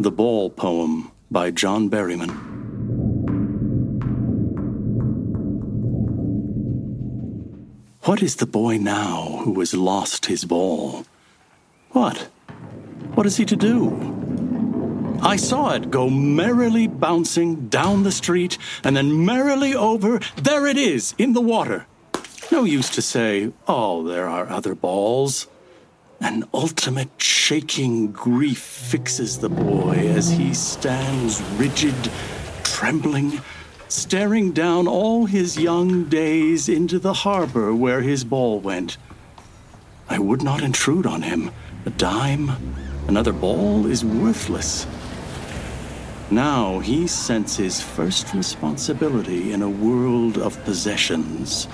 The Ball Poem by John Berryman. What is the boy now who has lost his ball? What? What is he to do? I saw it go merrily bouncing down the street and then merrily over. There it is, in the water. No use to say, oh, there are other balls. An ultimate shaking grief fixes the boy as he stands rigid, trembling, staring down all his young days into the harbor where his ball went. I would not intrude on him. A dime, another ball is worthless. Now he senses first responsibility in a world of possessions.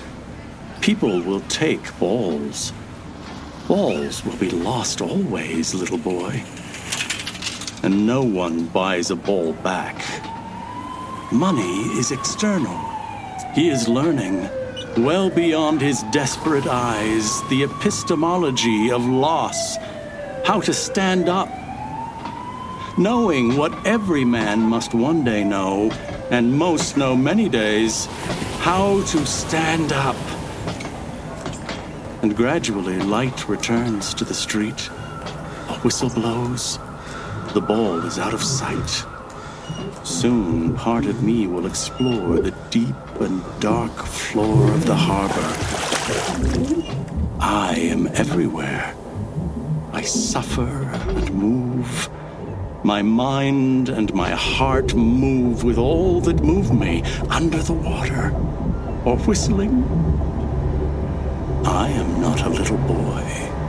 People will take balls. Balls will be lost always, little boy. And no one buys a ball back. Money is external. He is learning, well beyond his desperate eyes, the epistemology of loss, how to stand up. Knowing what every man must one day know, and most know many days, how to stand up. And gradually light returns to the street. A whistle blows. The ball is out of sight. Soon part of me will explore the deep and dark floor of the harbor. I am everywhere. I suffer and move. My mind and my heart move with all that move me under the water or whistling. I am not a little boy.